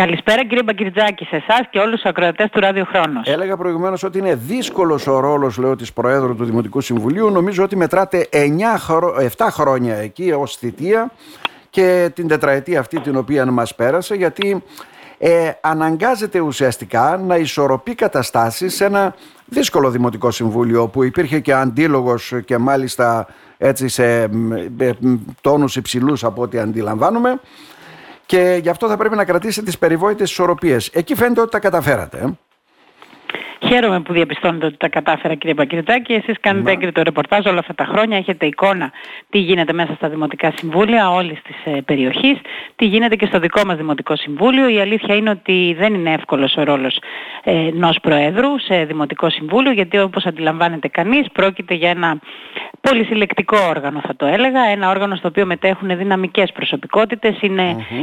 Καλησπέρα κύριε Μπακυρτζάκη σε εσάς και όλους τους ακροατές του Ράδιο Χρόνος. Έλεγα προηγουμένως ότι είναι δύσκολος ο ρόλος λέω, της Προέδρου του Δημοτικού Συμβουλίου. Νομίζω ότι μετράτε 9 7 χρόνια εκεί ως θητεία και την τετραετία αυτή την οποία μας πέρασε γιατί ε, αναγκάζεται ουσιαστικά να ισορροπεί καταστάσεις σε ένα δύσκολο Δημοτικό Συμβούλιο που υπήρχε και αντίλογος και μάλιστα έτσι σε τόνους υψηλούς από ό,τι αντιλαμβάνουμε και γι' αυτό θα πρέπει να κρατήσει τις περιβόητες ισορροπίες. Εκεί φαίνεται ότι τα καταφέρατε. Ε. Χαίρομαι που διαπιστώνετε ότι τα κατάφερα κύριε Πακυριτάκη. Εσείς κάνετε έγκριτο ρεπορτάζ όλα αυτά τα χρόνια. Έχετε εικόνα τι γίνεται μέσα στα Δημοτικά Συμβούλια όλης της ε, περιοχής. Τι γίνεται και στο δικό μας Δημοτικό Συμβούλιο. Η αλήθεια είναι ότι δεν είναι εύκολος ο ρόλος ε, ενός Προέδρου σε Δημοτικό Συμβούλιο γιατί όπως αντιλαμβάνεται κανείς πρόκειται για ένα πολυσυλλεκτικό όργανο θα το έλεγα. Ένα όργανο στο οποίο μετέχουν δυναμικές προσωπικότητες.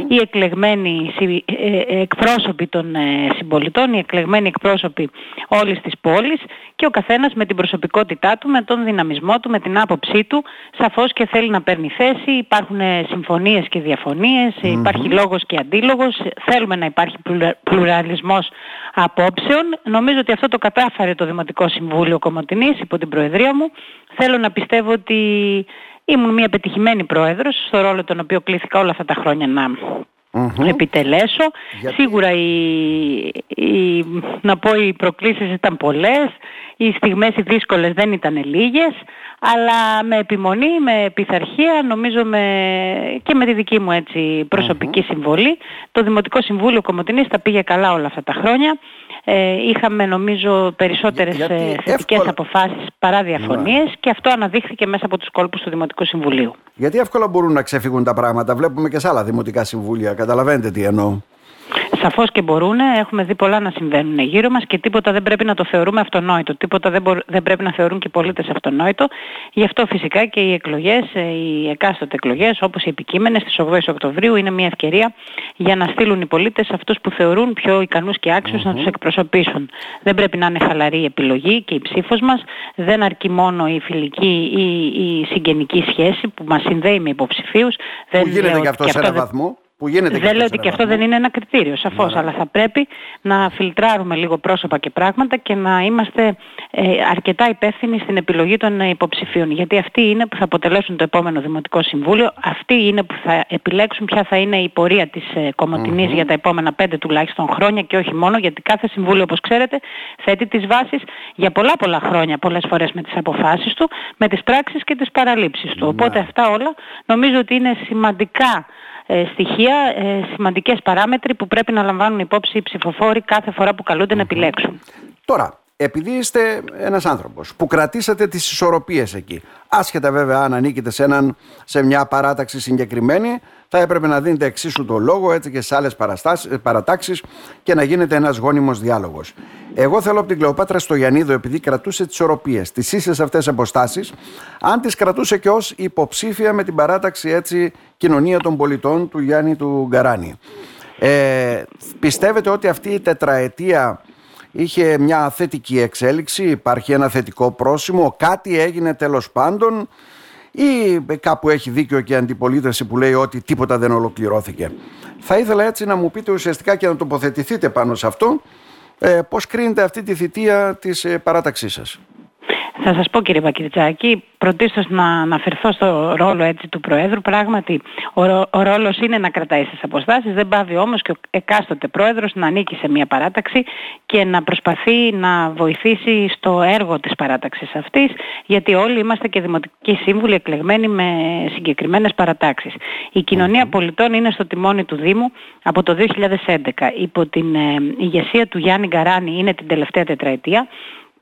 οι εκλεγμένοι ε, εκπρόσωποι των συμπολιτών, οι εκλεγμένοι εκπρόσωποι όλης της πόλης και ο καθένας με την προσωπικότητά του, με τον δυναμισμό του, με την άποψή του, σαφώς και θέλει να παίρνει θέση, υπάρχουν ε, συμφωνίες και διαφωνίες, υπάρχει λόγος και αντίλογος, θέλουμε να υπάρχει πλουραλισμός απόψεων. Νομίζω ότι αυτό το κατάφερε το Δημοτικό Συμβούλιο Κομωτινής υπό την Προεδρία μου. Θέλω να πιστεύω ότι ήμουν μια πετυχημένη πρόεδρος, στο ρόλο τον οποίο κλήθηκα όλα αυτά τα χρόνια να mm επιτελέσω. Σίγουρα οι, οι, να πω οι προκλήσεις ήταν πολλές, οι στιγμές οι δύσκολες δεν ήταν λίγες, αλλά με επιμονή, με πειθαρχία, νομίζω με, και με τη δική μου έτσι προσωπική συμβολή, το Δημοτικό Συμβούλιο Κομωτινής τα πήγε καλά όλα αυτά τα χρόνια. Ε, είχαμε νομίζω περισσότερες Για, ε, θετικές αποφάσεις παρά διαφωνίες ναι. και αυτό αναδείχθηκε μέσα από τους κόλπους του Δημοτικού Συμβουλίου. Γιατί εύκολα μπορούν να ξεφύγουν τα πράγματα. Βλέπουμε και σε άλλα δημοτικά συμβούλια. Καταλαβαίνετε τι εννοώ. Σαφώς και μπορούν, έχουμε δει πολλά να συμβαίνουν γύρω μας και τίποτα δεν πρέπει να το θεωρούμε αυτονόητο. Τίποτα δεν, δεν πρέπει να θεωρούν και οι πολίτες αυτονόητο. Γι' αυτό φυσικά και οι εκλογές, ε, οι εκάστοτε εκλογές όπως οι επικείμενες στις 8 Οκτωβρίου είναι μια ευκαιρία για να στείλουν οι πολίτες αυτούς που θεωρούν πιο ικανούς και άξιους να τους εκπροσωπήσουν. Δεν πρέπει να είναι χαλαρή η επιλογή και η ψήφος μας. Δεν αρκεί μόνο η φιλική ή η συγγενική σχέση που μας συνδέει με υποψηφίους. Που γίνεται και αυτό σε έναν βαθμό; Δεν λέω ότι και αυτό δεν είναι ένα κριτήριο, σαφώς, ναι. αλλά θα πρέπει να φιλτράρουμε λίγο πρόσωπα και πράγματα και να είμαστε ε, αρκετά υπεύθυνοι στην επιλογή των υποψηφίων. Γιατί αυτοί είναι που θα αποτελέσουν το επόμενο Δημοτικό Συμβούλιο, αυτοί είναι που θα επιλέξουν ποια θα είναι η πορεία της ε, κομωτινης για τα επόμενα πέντε τουλάχιστον χρόνια και όχι μόνο, γιατί κάθε Συμβούλιο, όπως ξέρετε, θέτει τις βάσεις για πολλά πολλά χρόνια, πολλές φορές με τις αποφάσεις του, με τις πράξεις και τις παραλήψεις του. Οπότε αυτά όλα νομίζω ότι είναι σημαντικά ε, στοιχεία, ε, σημαντικές παράμετροι που πρέπει να λαμβάνουν υπόψη οι ψηφοφόροι κάθε φορά που καλούνται να επιλέξουν. Τώρα, επειδή είστε ένας άνθρωπος που κρατήσατε τις ισορροπίες εκεί, άσχετα βέβαια αν ανήκετε σε, έναν, σε μια παράταξη συγκεκριμένη, θα έπρεπε να δίνετε εξίσου το λόγο έτσι και σε άλλες παρατάξεις και να γίνεται ένας γόνιμος διάλογος. Εγώ θέλω από την Κλεοπάτρα στο Γιαννίδο, επειδή κρατούσε τις ισορροπίες, τις ίσες αυτές αποστάσεις, αν τις κρατούσε και ως υποψήφια με την παράταξη έτσι κοινωνία των πολιτών του Γιάννη του Γκαράνη. Ε, πιστεύετε ότι αυτή η τετραετία είχε μια θετική εξέλιξη, υπάρχει ένα θετικό πρόσημο, κάτι έγινε τέλος πάντων ή κάπου έχει δίκιο και η αντιπολίτευση που λέει ότι τίποτα δεν ολοκληρώθηκε. Θα ήθελα έτσι να μου πείτε ουσιαστικά και να τοποθετηθείτε πάνω σε αυτό ε, πώς κρίνετε αυτή τη θητεία της ε, παράταξής σας. Θα σας πω κύριε Πακυριτσάκη, πρωτίστως να αναφερθώ στο ρόλο έτσι του Προέδρου. Πράγματι ο, ο ρόλος είναι να κρατάει στις αποστάσεις, δεν πάβει όμως και ο εκάστοτε Πρόεδρος να ανήκει σε μια παράταξη και να προσπαθεί να βοηθήσει στο έργο της παράταξης αυτής, γιατί όλοι είμαστε και δημοτικοί σύμβουλοι εκλεγμένοι με συγκεκριμένες παρατάξεις. Η κοινωνία πολιτών είναι στο τιμόνι του Δήμου από το 2011. Υπό την ε, ηγεσία του Γιάννη Γκαράνη είναι την τελευταία τετραετία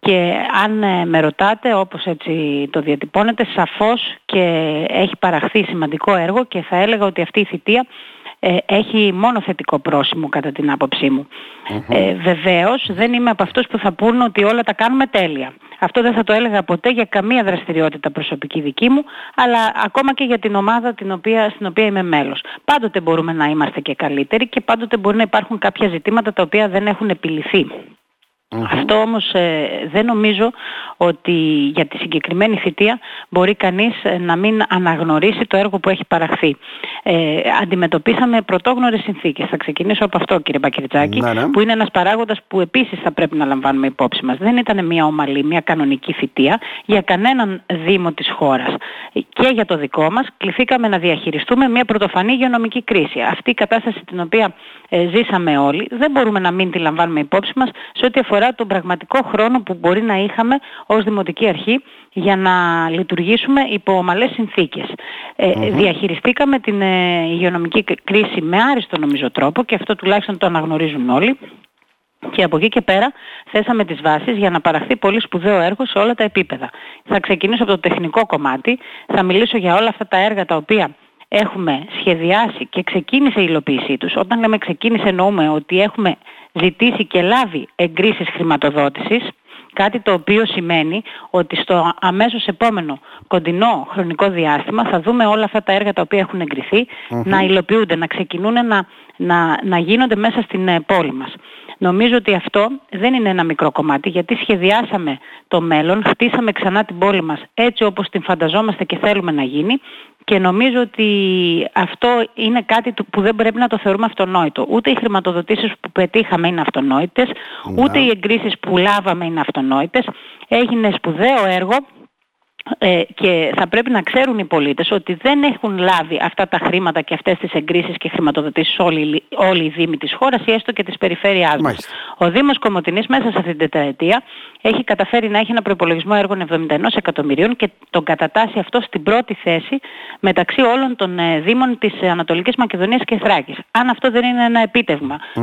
και αν ε, με ρωτάτε όπως έτσι το διατυπώνετε σαφώς και έχει παραχθεί σημαντικό έργο και θα έλεγα ότι αυτή η θητεία ε, έχει μόνο θετικό πρόσημο κατά την άποψή μου. Ε, βεβαίως δεν είμαι από αυτούς που θα πούν ότι όλα τα κάνουμε τέλεια. Αυτό δεν θα το έλεγα ποτέ για καμία δραστηριότητα προσωπική δική μου, αλλά ακόμα και για την ομάδα την οποία, στην οποία είμαι μέλος. Πάντοτε μπορούμε να είμαστε και καλύτεροι και πάντοτε μπορεί να υπάρχουν κάποια ζητήματα τα οποία δεν έχουν επιληθεί. Αυτό όμως ε, δεν νομίζω ότι για τη συγκεκριμένη θητεία μπορεί κανείς ε, να μην αναγνωρίσει το έργο που έχει παραχθεί. Ε, αντιμετωπίσαμε πρωτόγνωρες συνθήκες. Θα ξεκινήσω από αυτό κύριε Μπακυριτζάκη, ναι, ναι. που είναι ένας παράγοντας που επίσης θα πρέπει να λαμβάνουμε υπόψη μας. Δεν ήταν μια ομαλή, μια κανονική θητεία για κανέναν δήμο της χώρας. Και για το δικό μας κληθήκαμε να διαχειριστούμε μια πρωτοφανή υγειονομική κρίση. Αυτή η κατάσταση την οποία ε, ζήσαμε όλοι δεν μπορούμε να μην τη λαμβάνουμε υπόψη μας σε ό,τι αφορά τον πραγματικό χρόνο που μπορεί να είχαμε ως Δημοτική Αρχή για να λειτουργήσουμε υπό ομαλές συνθήκες. Ε, διαχειριστήκαμε την ε, υγειονομική κρίση με άριστο νομίζω τρόπο και αυτό τουλάχιστον το αναγνωρίζουν όλοι. Και από εκεί και πέρα θέσαμε τις βάσεις για να παραχθεί πολύ σπουδαίο έργο σε όλα τα επίπεδα. Θα ξεκινήσω από το τεχνικό κομμάτι, θα μιλήσω για όλα αυτά τα έργα τα οποία έχουμε σχεδιάσει και ξεκίνησε η υλοποίησή τους. Όταν λέμε ξεκίνησε εννοούμε ότι έχουμε ζητήσει και λάβει εγκρίσεις χρηματοδότησης, κάτι το οποίο σημαίνει ότι στο αμέσως επόμενο κοντινό χρονικό διάστημα θα δούμε όλα αυτά τα έργα τα οποία έχουν να υλοποιούνται, να ξεκινούν να, να, να γίνονται μέσα στην ε, πόλη μας. Νομίζω ότι αυτό δεν είναι ένα μικρό κομμάτι γιατί σχεδιάσαμε το μέλλον, χτίσαμε ξανά την πόλη μας έτσι όπως την φανταζόμαστε και θέλουμε να γίνει και νομίζω ότι αυτό είναι κάτι που δεν πρέπει να το θεωρούμε αυτονόητο. Ούτε οι χρηματοδοτήσεις που πετύχαμε είναι αυτονόητες, ναι. ούτε οι εγκρίσεις που λάβαμε είναι αυτονόητες. Έγινε σπουδαίο έργο ε, και θα πρέπει να ξέρουν οι πολίτες ότι δεν έχουν λάβει αυτά τα χρήματα και αυτές τις εγκρίσεις και χρηματοδοτήσεις όλοι, όλοι οι δήμοι της χώρας ή έστω και της περιφέρειάς μας. Ο Δήμος Κομωτινής μέσα σε αυτήν την τετραετία έχει καταφέρει να έχει ένα προπολογισμό έργων 71 εκατομμυρίων και τον κατατάσσει αυτό στην πρώτη θέση μεταξύ όλων των ε, Δήμων της Ανατολικής Μακεδονίας και Θράκης. Αν αυτό δεν είναι ένα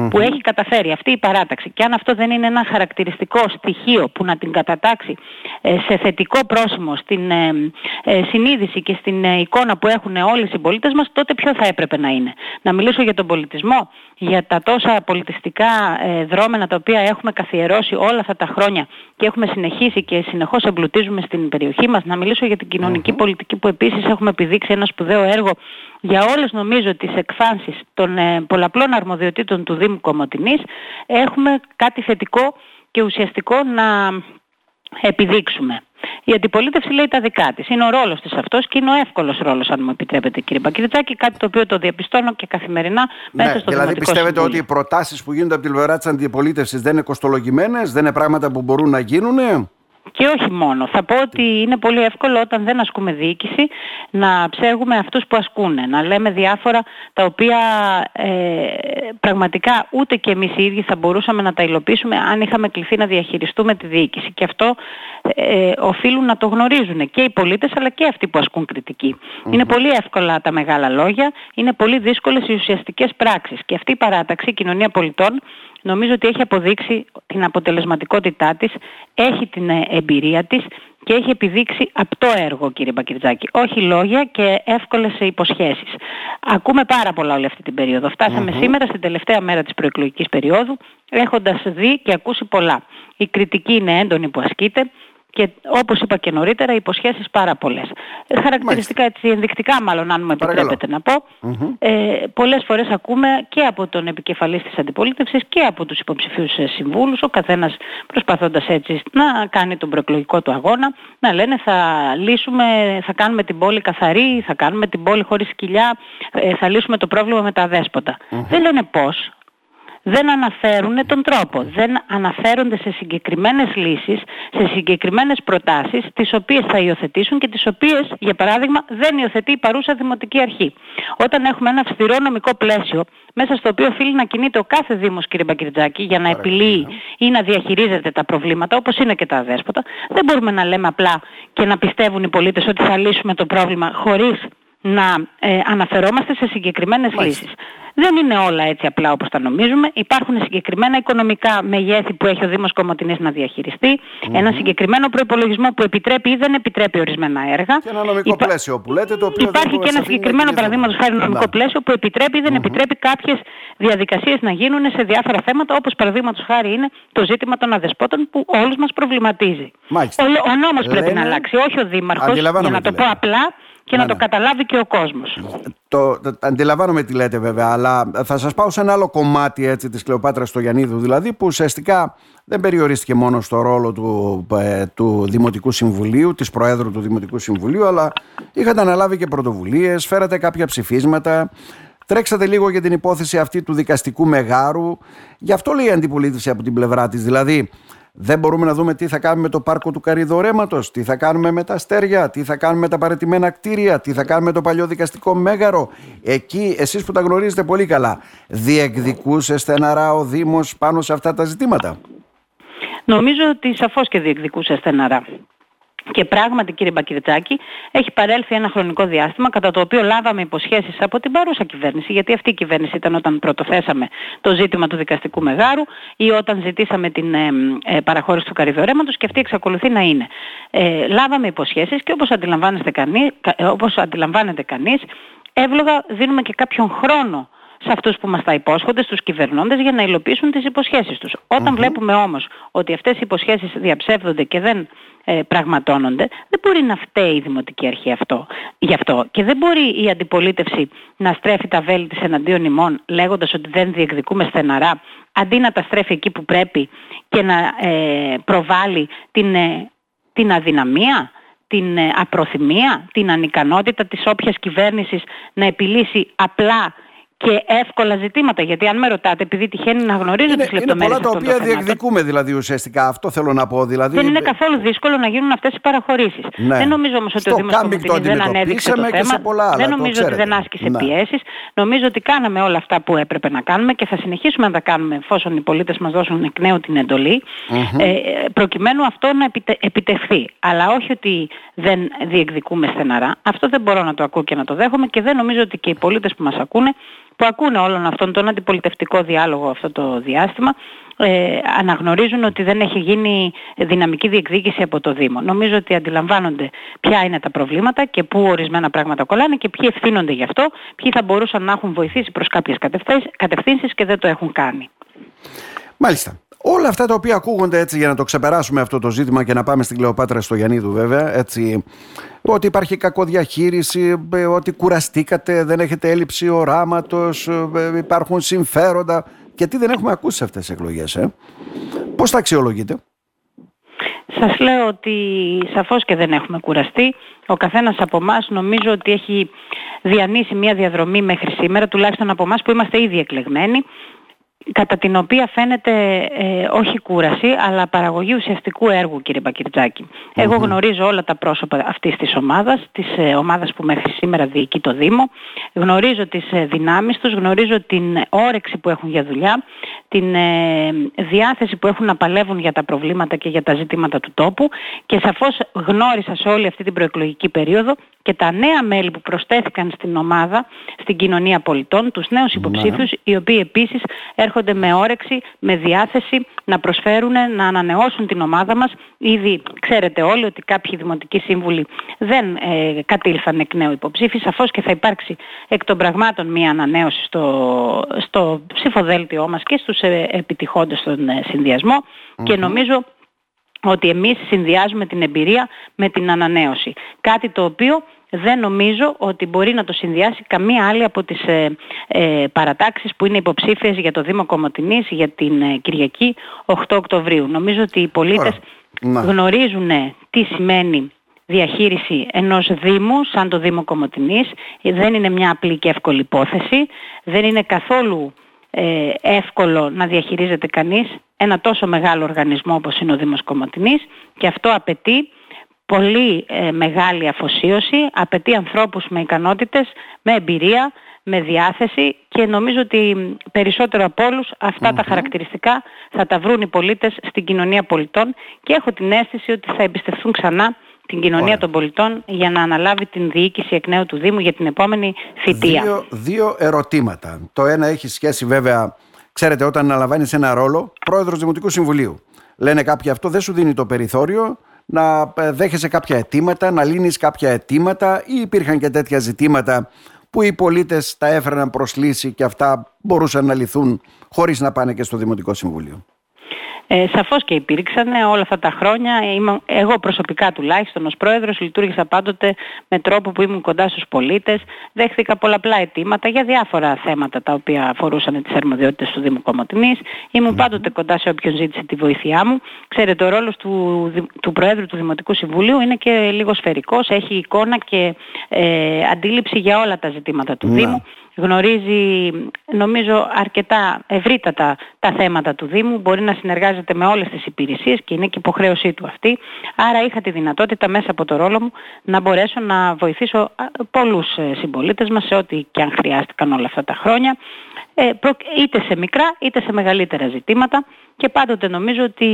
που έχει καταφέρει αυτή η παράταξη και αν αυτό δεν είναι ένα χαρακτηριστικό στοιχείο που να την κατατάξει ε, σε θετικό πρόσημο στην ε, ε, συνείδηση και στην ε, εικόνα που έχουν όλοι οι συμπολίτες μας, τότε ποιο θα έπρεπε να είναι. Να μιλήσω για τον πολιτισμό, για τα τόσα πολιτιστικά δρόμενα τα οποία έχουμε καθιερώσει όλα αυτά τα χρόνια και έχουμε συνεχίσει και συνεχώς εμπλουτίζουμε στην περιοχή μας. Να μιλήσω για την κοινωνικη πολιτική που επίσης έχουμε επιδείξει ένα σπουδαίο έργο για όλες νομίζω τις εκφάνσεις των πολλαπλών αρμοδιοτήτων του Δήμου Κομωτινής. Έχουμε κάτι θετικό και ουσιαστικό να επιδείξουμε. Η αντιπολίτευση λέει τα δικά της. Είναι ο ρόλος της αυτός και είναι ο εύκολος ρόλος, αν μου επιτρέπετε κύριε Μπακυριτζάκη, κάτι το οποίο το διαπιστώνω και καθημερινά ναι, μέσα στο Δηλαδή πιστεύετε ότι οι προτάσεις που γίνονται από την πλευρά της αντιπολίτευσης δεν είναι κοστολογημένες, δεν είναι πράγματα που μπορούν να γίνουν. Και όχι μόνο. Θα πω ότι είναι πολύ εύκολο όταν δεν ασκούμε διοίκηση να ψέγουμε αυτούς που ασκούν. Να λέμε διάφορα τα οποία ε, πραγματικά ούτε και εμείς οι ίδιοι θα μπορούσαμε να τα υλοποιήσουμε αν είχαμε κληθεί να διαχειριστούμε τη διοίκηση. Και αυτό ε, οφείλουν να το γνωρίζουν και οι πολίτες αλλά και αυτοί που ασκούν Είναι πολύ εύκολα τα μεγάλα λόγια, είναι πολύ δύσκολες οι ουσιαστικές πράξεις. Και αυτή η παράταξη, η κοινωνία πολιτών, νομίζω ότι έχει αποδείξει την αποτελεσματικότητά της, έχει την ε, εμπειρία της και έχει επιδείξει απτό έργο κύριε Μπακυρτζάκη. Όχι λόγια και εύκολες υποσχέσεις. Ακούμε πάρα πολλά όλη αυτή την περίοδο. σήμερα στην τελευταία μέρα της προεκλογικής περίοδου έχοντας δει και ακούσει πολλά. Η κριτική είναι έντονη που ασκείται και όπως είπα και νωρίτερα υποσχέσεις πάρα πολλές. Ε, χαρακτηριστικά έτσι ενδεικτικά μάλλον αν μου επιτρέπετε να πω. Ε, πολλές φορές ακούμε και από τον επικεφαλής της αντιπολίτευσης και από τους υποψηφίους ε, συμβούλους ο καθένας προσπαθώντας έτσι να κάνει τον προεκλογικό του αγώνα να λένε θα λύσουμε, θα κάνουμε την πόλη καθαρή, θα κάνουμε την πόλη χωρίς σκυλιά, ε, θα λύσουμε το πρόβλημα με τα δεσποτα Δεν λένε πώς, δεν αναφέρουν τον τρόπο. Δεν αναφέρονται σε συγκεκριμένες λύσεις, σε συγκεκριμένες προτάσεις, τις οποίες θα υιοθετήσουν και τις οποίες, για παράδειγμα, δεν υιοθετεί η παρούσα Δημοτική Αρχή. Όταν έχουμε ένα αυστηρό νομικό πλαίσιο, μέσα στο οποίο οφείλει να κινείται ο κάθε Δήμος, κύριε Μπακυρτζάκη, για να επιλύει ή να διαχειρίζεται τα προβλήματα, όπως είναι και τα αδέσποτα, δεν μπορούμε να λέμε απλά και να πιστεύουν οι πολίτες ότι θα λύσουμε το πρόβλημα χωρίς να ε, αναφερόμαστε σε συγκεκριμένες λύσεις. Δεν είναι όλα έτσι απλά όπως τα νομίζουμε. Υπάρχουν συγκεκριμένα οικονομικά μεγέθη που έχει ο Δήμος Κομωτινής να διαχειριστεί. Ένα συγκεκριμένο προϋπολογισμό που επιτρέπει ή δεν επιτρέπει ορισμένα έργα. Και ένα νομικό Υπά... πλαίσιο που λέτε το οποίο Υπάρχει και ένα συγκεκριμένο παραδείγματος χάρη νομικό πλαίσιο που επιτρέπει ή δεν επιτρέπει κάποιες διαδικασίες να γίνουν σε διάφορα θέματα όπως παραδείγματος χάρη είναι το ζήτημα των αδεσπότων που όλους μας προβληματίζει. Ο, ο νόμος πρέπει να αλλάξει, όχι ο Δήμαρχος, για να το πω απλά, και να, το ναι. καταλάβει και ο κόσμος. Το, το, αντιλαμβάνομαι τι λέτε βέβαια, αλλά θα σας πάω σε ένα άλλο κομμάτι έτσι, της Κλεοπάτρας στο Γιαννίδου, δηλαδή που ουσιαστικά δεν περιορίστηκε μόνο στο ρόλο του, ε, του Δημοτικού Συμβουλίου, της Προέδρου του Δημοτικού Συμβουλίου, αλλά είχατε αναλάβει και πρωτοβουλίες, φέρατε κάποια ψηφίσματα, Τρέξατε λίγο για την υπόθεση αυτή του δικαστικού μεγάρου. Γι' αυτό λέει η αντιπολίτευση από την πλευρά της. Δηλαδή, δεν μπορούμε να δούμε τι θα κάνουμε με το πάρκο του Καριδορέματος, τι θα κάνουμε με τα αστέρια, τι θα κάνουμε με τα παρετημένα κτίρια, τι θα κάνουμε με το παλιό δικαστικό μέγαρο. Εκεί, εσείς που τα γνωρίζετε πολύ καλά, διεκδικούσε στεναρά ο Δήμος πάνω σε αυτά τα ζητήματα; Νομίζω ότι σαφώς και διεκδικούσε στεναρά. Και πράγματι κύριε Μπακυρτζάκη έχει παρέλθει ένα χρονικό διάστημα κατά το οποίο λάβαμε υποσχέσεις από την παρούσα κυβέρνηση γιατί αυτή η κυβέρνηση ήταν όταν πρωτοθέσαμε το ζήτημα του δικαστικού μεγάρου ή όταν ζητήσαμε την ε, ε, παραχώρηση του καριδορέματος και αυτή εξακολουθεί να είναι. Ε, λάβαμε υποσχέσεις και όπως, αντιλαμβάνεστε κανείς, ε, όπως αντιλαμβάνεται κανείς εύλογα δίνουμε και κάποιον χρόνο σε αυτούς που μας τα υπόσχονται, στους κυβερνώντες για να υλοποιήσουν τις υποσχέσεις τους. Όταν βλέπουμε όμως ότι αυτές οι υποσχέσεις διαψεύδονται και δεν ε, πραγματώνονται, δεν μπορεί να φταίει η Δημοτική Αρχή αυτό. Γι' αυτό. Και δεν μπορεί η αντιπολίτευση να στρέφει τα βέλη της εναντίον ημών λέγοντας ότι δεν διεκδικούμε στεναρά αντί να τα στρέφει εκεί που πρέπει και να ε, προβάλλει την, ε, την αδυναμία την ε, απροθυμία, την ανικανότητα της όποιας κυβέρνησης να επιλύσει απλά και εύκολα ζητήματα. Γιατί αν με ρωτάτε, επειδή τυχαίνει να γνωρίζω τις λεπτομέρειες. Είναι πολλά τα οποία διεκδικούμε δηλαδή ουσιαστικά. Αυτό θέλω να πω. Δηλαδή... Δεν είναι καθόλου δύσκολο να γίνουν αυτές οι παραχωρήσεις. Ναι. Δεν νομίζω όμως ότι ο Δήμος δεν ανέδειξε το θέμα. Άλλα, δεν νομίζω ότι δεν άσκησε ναι. πιέσεις. Νομίζω ότι κάναμε όλα αυτά που έπρεπε να κάνουμε και θα συνεχίσουμε να τα κάνουμε εφόσον οι πολίτες μας δώσουν εκ νέου την εντολή. Mm-hmm. Ε, προκειμένου αυτό να επιτε, επιτευχθεί. Αλλά όχι ότι δεν διεκδικούμε στεναρά. Αυτό δεν μπορώ να το ακούω και να το δέχομαι και δεν νομίζω ότι και οι πολίτες που μας ακούνε που ακούνε όλον αυτόν τον αντιπολιτευτικό διάλογο αυτό το διάστημα ε, αναγνωρίζουν ότι δεν έχει γίνει δυναμική διεκδίκηση από το Δήμο. Νομίζω ότι αντιλαμβάνονται ποια είναι τα προβλήματα και πού ορισμένα πράγματα κολλάνε και ποιοι ευθύνονται γι' αυτό, ποιοι θα μπορούσαν να έχουν βοηθήσει προς κάποιες κατευθύνσεις και δεν το έχουν κάνει. Μάλιστα. Όλα αυτά τα οποία ακούγονται έτσι για να το ξεπεράσουμε αυτό το ζήτημα και να πάμε στην Κλεοπάτρα στο Γιαννίδου βέβαια, έτσι, ότι υπάρχει κακοδιαχείριση, ε, ότι κουραστήκατε, δεν έχετε έλλειψη οράματος, ε, υπάρχουν συμφέροντα και τι δεν έχουμε ακούσει σε αυτές τις εκλογές. Ε; Πώς τα αξιολογείτε; Σας λέω ότι σαφώς και δεν έχουμε κουραστεί. Ο καθένας από εμάς νομίζω ότι έχει διανύσει μια διαδρομή μέχρι σήμερα, τουλάχιστον από εμάς που είμαστε ήδη εκλεγμένοι κατά την οποία φαίνεται ε, όχι κούραση αλλά παραγωγή ουσιαστικού έργου κύριε Εγώ γνωρίζω όλα τα πρόσωπα αυτής της ομάδας, της ε, ομάδας που μέχρι σήμερα διοικεί το Δήμο, γνωρίζω τις ε, δυνάμεις τους, γνωρίζω την όρεξη που έχουν για δουλειά, την ε, διάθεση που έχουν να παλεύουν για τα προβλήματα και για τα ζητήματα του τόπου και σαφώς γνώρισα σε όλη αυτή την προεκλογική περίοδο και τα νέα μέλη που προσθέθηκαν στην ομάδα, στην κοινωνία πολιτών, τους νέους ναι. υποψήφιους, οι οποίοι επίσης έρχονται με όρεξη, με διάθεση να προσφέρουν, να ανανεώσουν την ομάδα μας. Ήδη ξέρετε όλοι ότι κάποιοι δημοτικοί σύμβουλοι δεν ε, κατήλθαν εκ νέου υποψήφοι. Σαφώς και θα υπάρξει εκ των πραγμάτων μια ανανέωση στο, στο ψηφοδέλτιό μας και στους ε, επιτυχόντες στον ε, συνδυασμο και νομίζω ότι εμείς συνδυάζουμε την εμπειρία με την ανανέωση. Κάτι το οποίο δεν νομίζω ότι μπορεί να το συνδυάσει καμία άλλη από τις ε, ε, παρατάξεις που είναι υποψήφιες για το Δήμο Κομωτινής για την ε, Κυριακή 8 Οκτωβρίου. Νομίζω ότι οι πολίτες γνωρίζουν τι σημαίνει διαχείριση ενός Δήμου σαν το Δήμο Κομωτινής. Δεν είναι μια απλή και εύκολη υπόθεση. Δεν είναι καθόλου ε, εύκολο να διαχειρίζεται κανείς ένα τόσο μεγάλο οργανισμό όπως είναι ο Δήμος Κομωτινής και αυτό απαιτεί πολύ ε, μεγάλη αφοσίωση, απαιτεί ανθρώπους με ικανότητες, με εμπειρία, με διάθεση και νομίζω ότι περισσότερο από όλους τα χαρακτηριστικά θα τα βρουν οι πολίτες στην κοινωνία πολιτών και έχω την αίσθηση ότι θα εμπιστευτούν ξανά την κοινωνία των πολιτών για να αναλάβει την διοίκηση εκ νέου του Δήμου για την επόμενη θητεία. Δύο, δύο ερωτήματα. Το ένα έχει σχέση βέβαια, ξέρετε όταν αναλαμβάνεις ένα ρόλο, πρόεδρος Δημοτικού Συμβουλίου. Λένε κάποιοι αυτό δεν σου δίνει το περιθώριο να ε, δέχεσαι κάποια αιτήματα, να λύνεις κάποια αιτήματα ή υπήρχαν και τέτοια ζητήματα που οι πολίτες τα έφεραν προς λύση και αυτά μπορούσαν να λυθούν χωρίς να πάνε και στο Δημοτικό Συμβούλιο; Ε, σαφώς και υπήρξαν όλα αυτά τα χρόνια. εγώ προσωπικά τουλάχιστον ως πρόεδρος λειτουργήσα πάντοτε με τρόπο που ήμουν κοντά στους πολίτες. Δέχθηκα πολλαπλά αιτήματα για διάφορα θέματα τα οποία αφορούσαν τις αρμοδιότητες του Δήμου Κομωτινής. Ήμουν πάντοτε κοντά σε όποιον ζήτησε τη βοήθειά μου. Ξέρετε, ο ρόλος του, του Προέδρου του Δημοτικού Συμβουλίου είναι και λίγο σφαιρικός. Έχει εικόνα και ε, αντίληψη για όλα τα ζητήματα του Δήμου γνωρίζει νομίζω αρκετά ευρύτατα τα θέματα του Δήμου, μπορεί να συνεργάζεται με όλες τις υπηρεσίες και είναι και υποχρέωσή του αυτή. Άρα είχα τη δυνατότητα μέσα από το ρόλο μου να μπορέσω να βοηθήσω πολλούς ε, συμπολίτες μας σε ό,τι και αν χρειάστηκαν όλα αυτά τα χρόνια. Ε, είτε σε μικρά είτε σε μεγαλύτερα ζητήματα και πάντοτε νομίζω ότι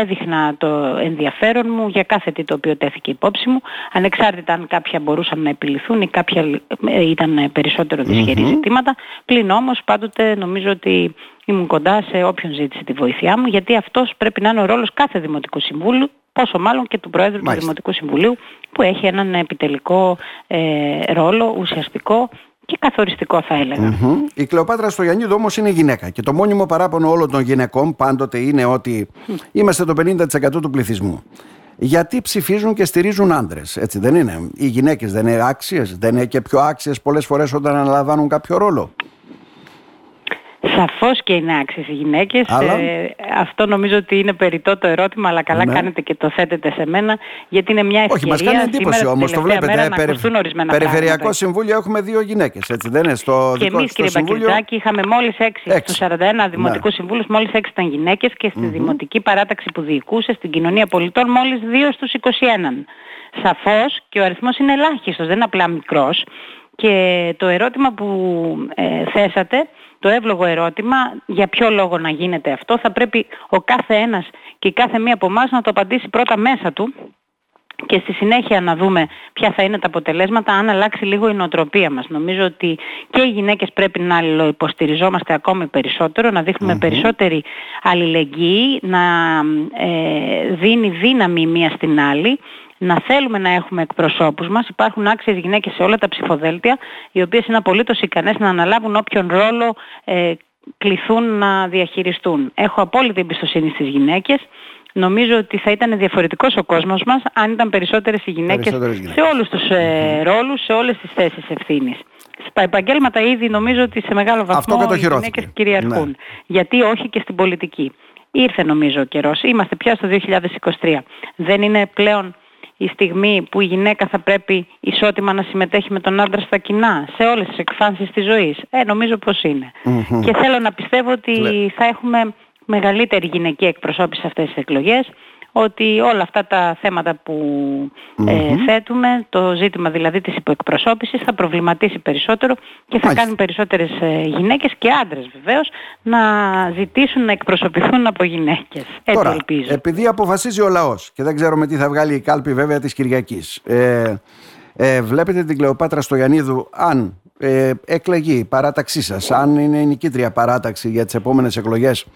έδειχνα το ενδιαφέρον μου για κάθε τι το οποίο τέθηκε υπόψη μου ανεξάρτητα αν κάποια μπορούσαν να επιληθούν ή κάποια ε, ήταν περισσότερο ζητήματα. Πλην όμως πάντοτε νομίζω ότι ήμουν κοντά σε όποιον ζήτησε τη βοήθειά μου γιατί αυτός πρέπει να είναι ο ρόλος κάθε Δημοτικού Συμβούλου πόσο μάλλον και του Προέδρου του Δημοτικού Συμβουλίου που έχει έναν επιτελικό ε, ρόλο ουσιαστικό και καθοριστικό θα έλεγα. Η Κλεοπάτρα Στογιαννίδου όμως είναι γυναίκα και το μόνιμο παράπονο όλων των γυναικών πάντοτε είναι ότι είμαστε το 50% του πληθυσμού. Γιατί ψηφίζουν και στηρίζουν άντρες, έτσι δεν είναι; Οι γυναίκες δεν είναι άξιες, δεν είναι και πιο άξιες πολλές φορές όταν αναλαμβάνουν κάποιο ρόλο. Σαφώς και είναι άξιες οι γυναίκες. Ε, αυτό νομίζω ότι είναι περιττό το ερώτημα, αλλά καλά ναι. κάνετε και το θέτετε σε μένα, γιατί είναι μια ευκαιρία. Όχι, μας κάνει εντύπωση όμως, το βλέπετε. Μέρα, ε, περι... Περιφερειακό πράγματα. Συμβούλιο έχουμε δύο γυναίκες, έτσι δεν είναι. Στο και εμείς κύριε συμβούλιο... είχαμε μόλις έξι, έξι. στους 41 δημοτικούς ναι. συμβούλους μόλις έξι ήταν γυναίκες και στη mm-hmm. δημοτική παράταξη που διοικούσε στην κοινωνία πολιτών μόλις δύο στους 21. Σαφώς και ο αριθμός είναι ελάχιστος, δεν είναι απλά μικρός. Και το ερώτημα που ε, θέσατε το εύλογο ερώτημα για ποιο λόγο να γίνεται αυτό θα πρέπει ο κάθε ένας και η κάθε μία από εμάς να το απαντήσει πρώτα μέσα του και στη συνέχεια να δούμε ποια θα είναι τα αποτελέσματα αν αλλάξει λίγο η νοοτροπία μας. Νομίζω ότι και οι γυναίκες πρέπει να υποστηριζόμαστε ακόμη περισσότερο, να δειχνουμε περισσότερη αλληλεγγύη, να ε, δίνει δύναμη η μία στην άλλη να θέλουμε να έχουμε εκπροσώπους μας. Υπάρχουν άξιες γυναίκες σε όλα τα ψηφοδέλτια, οι οποίες είναι απολύτως ικανές να αναλάβουν όποιον ρόλο ε, κληθούν να διαχειριστούν. Έχω απόλυτη εμπιστοσύνη στις γυναίκες. Νομίζω ότι θα ήταν διαφορετικός ο κόσμος μας αν ήταν περισσότερες οι γυναίκες, σε όλους τους ε, ρόλους, σε όλες τις θέσεις ευθύνης. Στα επαγγέλματα ήδη νομίζω ότι σε μεγάλο βαθμό οι γυναίκες κυριαρχούν. Ναι. Γιατί όχι και στην πολιτική. Ήρθε νομίζω ο καιρός. Είμαστε πια στο 2023. Δεν είναι πλέον η στιγμή που η γυναίκα θα πρέπει ισότιμα να συμμετέχει με τον άντρα στα κοινά, σε όλες τις εκφάνσεις της ζωής. Ε, νομίζω πως ειναι Και θέλω να πιστεύω ότι θα έχουμε μεγαλύτερη γυναική εκπροσώπηση σε αυτές τις εκλογές ότι όλα αυτά τα θέματα που ε, θέτουμε, το ζήτημα δηλαδή της υποεκπροσώπησης θα προβληματίσει περισσότερο και θα κάνουν περισσότερες ε, γυναίκες και άντρες βεβαίως να ζητήσουν να εκπροσωπηθούν από γυναίκες. Τώρα, ελπίζω. επειδή αποφασίζει ο λαός και δεν ξέρουμε τι θα βγάλει η κάλπη βέβαια της Κυριακής. Ε, ε, βλέπετε την Κλεοπάτρα στο Γιαννίδου αν ε, εκλεγεί η παράταξή σας, αν είναι η νικήτρια παράταξη για τις επόμενες εκλογές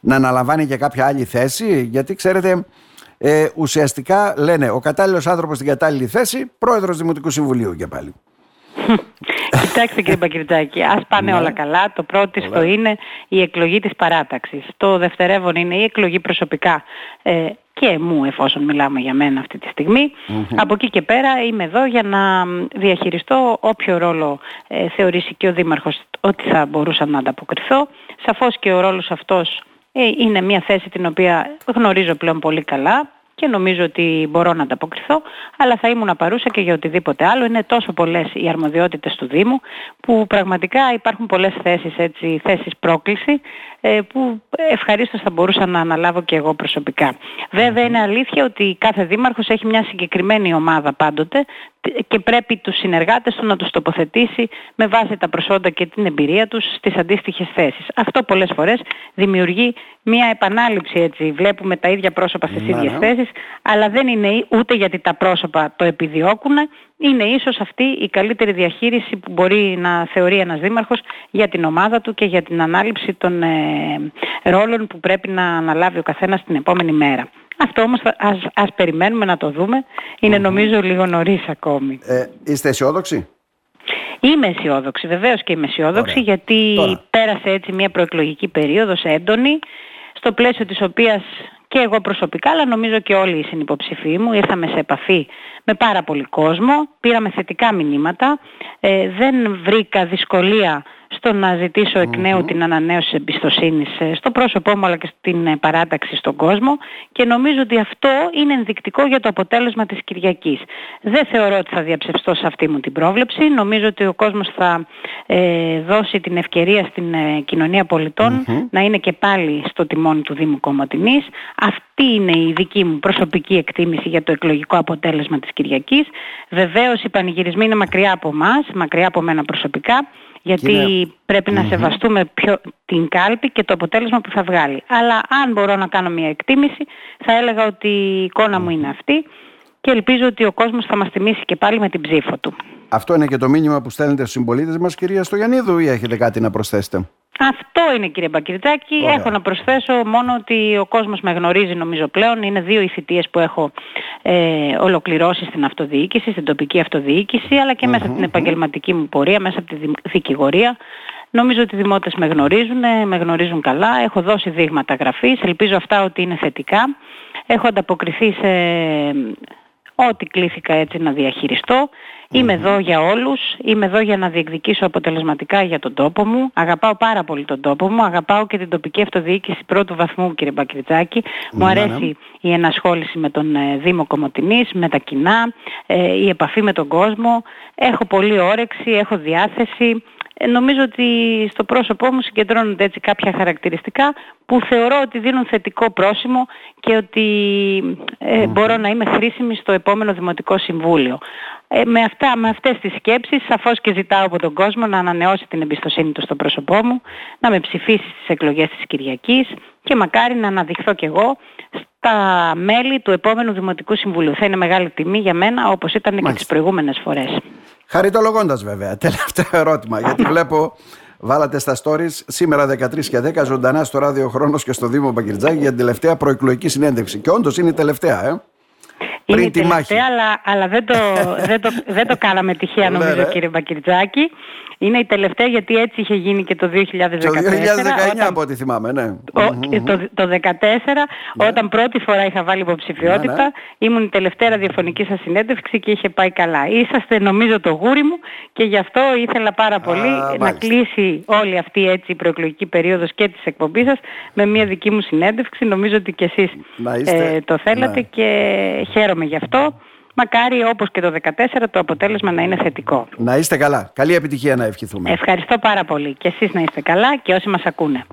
να αναλαμβάνει και κάποια άλλη θέση, γιατί ξέρετε, ε, ουσιαστικά λένε ο κατάλληλος άνθρωπος στην κατάλληλη θέση, πρόεδρος Δημοτικού Συμβουλίου και πάλι. Κοιτάξτε κύριε Μπακυρτζάκη, ας πάνε ναι. όλα καλά. Το πρώτο στο είναι η εκλογή της παράταξης. Το δευτερεύον είναι η εκλογή προσωπικά ε, και μου εφόσον μιλάμε για μένα αυτή τη στιγμη Από εκεί και πέρα είμαι εδώ για να διαχειριστώ όποιο ρόλο ε, θεωρήσει και ο Δήμαρχος ότι θα μπορούσα να ανταποκριθώ. Σαφώς και ο ρόλος αυτός ε, είναι μια θέση την οποία γνωρίζω πλέον πολύ καλά και νομίζω ότι μπορώ να ανταποκριθώ, αλλά θα ήμουν παρούσα και για οτιδήποτε άλλο. Είναι τόσο πολλές οι αρμοδιότητες του Δήμου που πραγματικά υπάρχουν πολλές θέσεις, έτσι, θέσεις πρόκληση ε, που ευχαρίστως θα μπορούσα να αναλάβω και εγώ προσωπικά. Βέβαια είναι αλήθεια ότι κάθε δήμαρχος έχει μια συγκεκριμένη ομάδα πάντοτε και πρέπει τους συνεργάτες του να τους τοποθετήσει με βάση τα προσόντα και την εμπειρία τους στις αντίστοιχες θέσεις. Αυτό πολλές φορές δημιουργεί μια επανάληψη έτσι. Βλέπουμε τα ίδια πρόσωπα στις ναι, ίδιες ναι. θέσεις, αλλά δεν είναι ούτε γιατί τα πρόσωπα το επιδιώκουν, είναι ίσως αυτή η καλύτερη διαχείριση που μπορεί να θεωρεί ένας δήμαρχος για την ομάδα του και για την ανάληψη των ε, ρόλων που πρέπει να αναλάβει ο καθένας την επόμενη μέρα. Αυτό όμως ας, ας περιμένουμε να το δούμε. Είναι νομίζω λίγο νωρίς ακόμη. Ε, είστε αισιόδοξοι; Είμαι αισιόδοξη, βεβαίως και είμαι αισιόδοξη γιατί πέρασε έτσι μια προεκλογική περίοδος έντονη στο πλαίσιο της οποίας και εγώ προσωπικά, αλλά νομίζω και όλοι οι συνυποψηφοί μου ήρθαμε σε επαφή με πάρα πολύ κόσμο, πήραμε θετικά μηνύματα, ε, δεν βρήκα δυσκολία στο να ζητήσω εκ νέου την ανανέωση εμπιστοσύνης ε, στο πρόσωπό μου αλλά και στην ε, παράταξη στον κόσμο και νομίζω ότι αυτό είναι ενδεικτικό για το αποτέλεσμα της Κυριακής. Δεν θεωρώ ότι θα διαψευστώ σε αυτή μου την πρόβλεψη. Νομίζω ότι ο κόσμος θα ε, δώσει την ευκαιρία στην κοινωνία να είναι και πάλι στο τιμόνι του Δήμου Κομματινής. Αυτή είναι η δική μου προσωπική εκτίμηση για το εκλογικό αποτέλεσμα της Κυριακής. Βεβαίως οι πανηγυρισμοί είναι μακριά από εμάς, μακριά από μένα προσωπικά γιατί πρέπει να σεβαστούμε πιο, την κάλπη και το αποτέλεσμα που θα βγάλει. Αλλά αν μπορώ να κάνω μια εκτίμηση θα έλεγα ότι η εικόνα μου είναι αυτή και ελπίζω ότι ο κόσμος θα μας τιμήσει και πάλι με την ψήφο του. Αυτό είναι και το μήνυμα που στέλνετε στους συμπολίτες μας κυρία Στογιαννίδου ή έχετε κάτι να προσθέσετε; Αυτό είναι κύριε Μπακυρτζάκη. Έχω να προσθέσω μόνο ότι ο κόσμος με γνωρίζει νομίζω πλέον. Είναι δύο οι θητείες που έχω ε, ολοκληρώσει στην αυτοδιοίκηση, στην τοπική αυτοδιοίκηση, αλλά και μέσα στην επαγγελματική μου πορεία, μέσα από τη δικηγορία. Νομίζω ότι οι δημότες με γνωρίζουν, με γνωρίζουν καλά. Έχω δώσει δείγματα γραφής. Ελπίζω αυτά ότι είναι θετικά. Έχω ανταποκριθεί σε ό,τι κλήθηκα έτσι να διαχειριστώ. Είμαι εδώ για όλους, είμαι εδώ για να διεκδικήσω αποτελεσματικά για τον τόπο μου. Αγαπάω πάρα πολύ τον τόπο μου, αγαπάω και την τοπική αυτοδιοίκηση πρώτου βαθμού κύριε Μπακριτζάκη. Μου ναι, αρέσει ναι. η ενασχόληση με τον ε, Δήμο Κομωτινής, με τα κοινά, ε, η επαφή με τον κόσμο. Έχω πολύ όρεξη, έχω διάθεση. Ε, νομίζω ότι στο πρόσωπό μου συγκεντρώνονται έτσι κάποια χαρακτηριστικά που θεωρώ ότι δίνουν θετικό πρόσημο και ότι ε, μπορώ να είμαι χρήσιμη στο επόμενο Δημοτικό Συμβούλιο. Ε, με, αυτά, με αυτές τις σκέψεις σαφώς και ζητάω από τον κόσμο να ανανεώσει την εμπιστοσύνη του στο πρόσωπό μου, να με ψηφίσει στις εκλογές της Κυριακής και μακάρι να αναδειχθώ κι εγώ στα μέλη του επόμενου Δημοτικού Συμβουλίου. Θα είναι μεγάλη τιμή για μένα όπως ήταν Μάλιστα. και τις προηγούμενες φορές. Χαριτολογώντας βέβαια, τελευταίο ερώτημα, γιατί βλέπω Βάλατε στα stories σήμερα 13 και 10 ζωντανά στο ράδιο Χρόνος και στο Δήμο Παγκυρτζάκη για την τελευταία προεκλογική συνέντευξη. Και όντως είναι η τελευταία, ε. Είναι η τελευταία, αλλά, αλλά δεν, το, δεν, το, δεν το κάναμε τυχαία νομίζω ναι, κύριε Μπακυρτζάκη. Είναι η τελευταία γιατί έτσι είχε γίνει και το 2014. Το 2019 όταν... από ό,τι θυμάμαι, ναι. το, το 2014 ναι. όταν πρώτη φορά είχα βάλει υποψηφιότητα ναι, ναι. ήμουν η τελευταία ραδιοφωνική σας συνέντευξη και είχε πάει καλά. Είσαστε νομίζω το γούρι μου και γι' αυτό ήθελα πάρα πολύ να κλείσει όλη αυτή έτσι η προεκλογική περίοδος και της εκπομπής σας με μια δική μου συνέντευξη. Νομίζω ότι και εσείς ε, το θέλατε ναι. και χαίρομαι γι' αυτό. Μακάρι όπως και το 2014 το αποτέλεσμα να είναι θετικό. Να είστε καλά. Καλή επιτυχία να ευχηθούμε. Ευχαριστώ πάρα πολύ. Και εσείς να είστε καλά και όσοι μας ακούνε.